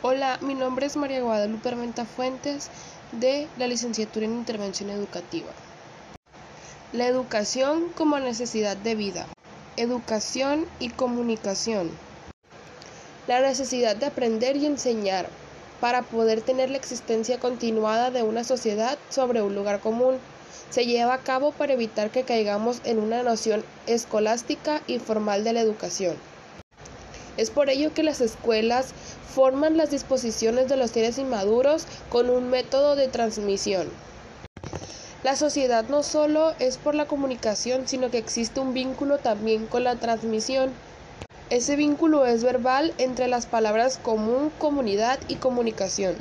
Hola, mi nombre es María Guadalupe Armenta Fuentes de la licenciatura en Intervención Educativa. La educación como necesidad de vida. Educación y comunicación. La necesidad de aprender y enseñar para poder tener la existencia continuada de una sociedad sobre un lugar común se lleva a cabo para evitar que caigamos en una noción escolástica y formal de la educación. Es por ello que las escuelas forman las disposiciones de los seres inmaduros con un método de transmisión. La sociedad no solo es por la comunicación, sino que existe un vínculo también con la transmisión. Ese vínculo es verbal entre las palabras común, comunidad y comunicación.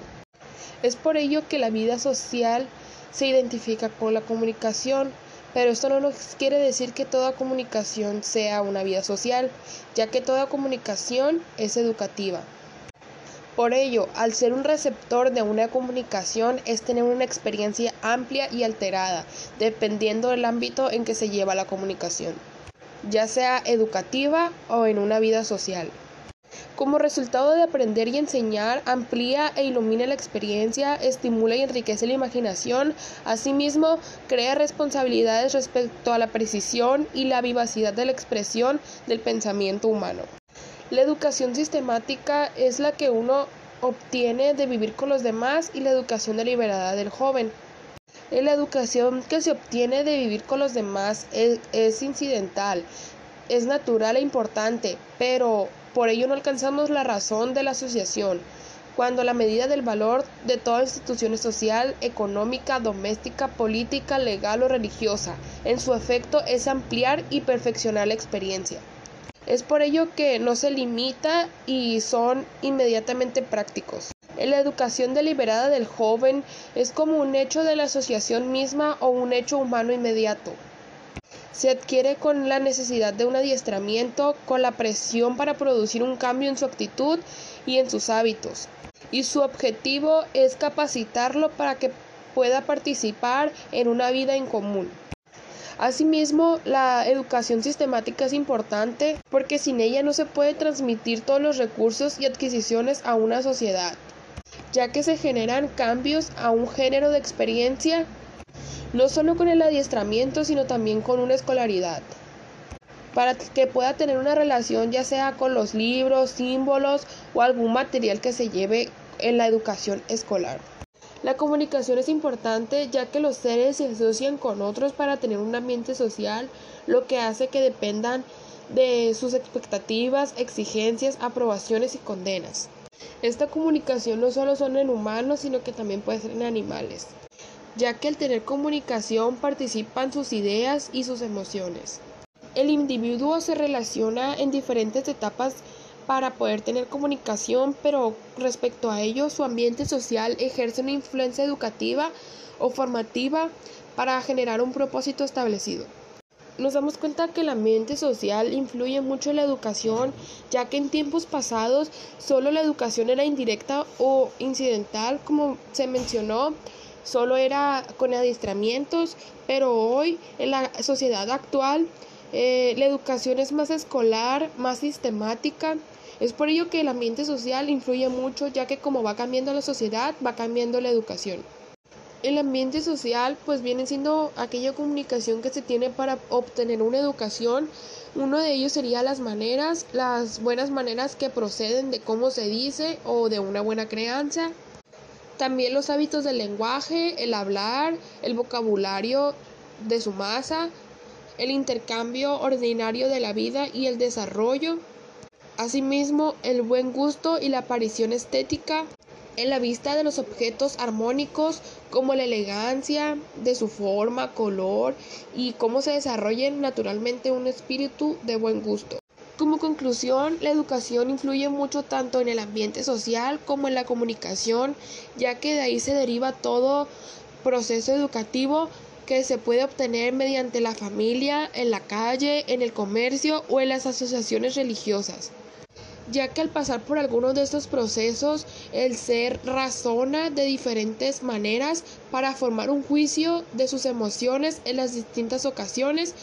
Es por ello que la vida social se identifica con la comunicación, pero esto no nos quiere decir que toda comunicación sea una vida social, ya que toda comunicación es educativa. Por ello, al ser un receptor de una comunicación es tener una experiencia amplia y alterada, dependiendo del ámbito en que se lleva la comunicación, ya sea educativa o en una vida social. Como resultado de aprender y enseñar, amplía e ilumina la experiencia, estimula y enriquece la imaginación, asimismo, crea responsabilidades respecto a la precisión y la vivacidad de la expresión del pensamiento humano. La educación sistemática es la que uno obtiene de vivir con los demás y la educación deliberada del joven. La educación que se obtiene de vivir con los demás es, es incidental, es natural e importante, pero por ello no alcanzamos la razón de la asociación, cuando la medida del valor de toda institución social, económica, doméstica, política, legal o religiosa, en su efecto es ampliar y perfeccionar la experiencia. Es por ello que no se limita y son inmediatamente prácticos. En la educación deliberada del joven es como un hecho de la asociación misma o un hecho humano inmediato se adquiere con la necesidad de un adiestramiento, con la presión para producir un cambio en su actitud y en sus hábitos. Y su objetivo es capacitarlo para que pueda participar en una vida en común. Asimismo, la educación sistemática es importante porque sin ella no se puede transmitir todos los recursos y adquisiciones a una sociedad, ya que se generan cambios a un género de experiencia no solo con el adiestramiento, sino también con una escolaridad, para que pueda tener una relación ya sea con los libros, símbolos o algún material que se lleve en la educación escolar. La comunicación es importante ya que los seres se asocian con otros para tener un ambiente social, lo que hace que dependan de sus expectativas, exigencias, aprobaciones y condenas. Esta comunicación no solo son en humanos, sino que también puede ser en animales ya que al tener comunicación participan sus ideas y sus emociones. El individuo se relaciona en diferentes etapas para poder tener comunicación, pero respecto a ello su ambiente social ejerce una influencia educativa o formativa para generar un propósito establecido. Nos damos cuenta que el ambiente social influye mucho en la educación, ya que en tiempos pasados solo la educación era indirecta o incidental, como se mencionó, solo era con adiestramientos, pero hoy en la sociedad actual eh, la educación es más escolar, más sistemática. Es por ello que el ambiente social influye mucho, ya que como va cambiando la sociedad, va cambiando la educación. El ambiente social pues viene siendo aquella comunicación que se tiene para obtener una educación. Uno de ellos sería las maneras, las buenas maneras que proceden de cómo se dice o de una buena crianza. También los hábitos del lenguaje, el hablar, el vocabulario de su masa, el intercambio ordinario de la vida y el desarrollo. Asimismo, el buen gusto y la aparición estética en la vista de los objetos armónicos como la elegancia de su forma, color y cómo se desarrollen naturalmente un espíritu de buen gusto. Como conclusión, la educación influye mucho tanto en el ambiente social como en la comunicación, ya que de ahí se deriva todo proceso educativo que se puede obtener mediante la familia, en la calle, en el comercio o en las asociaciones religiosas ya que al pasar por algunos de estos procesos el ser razona de diferentes maneras para formar un juicio de sus emociones en las distintas ocasiones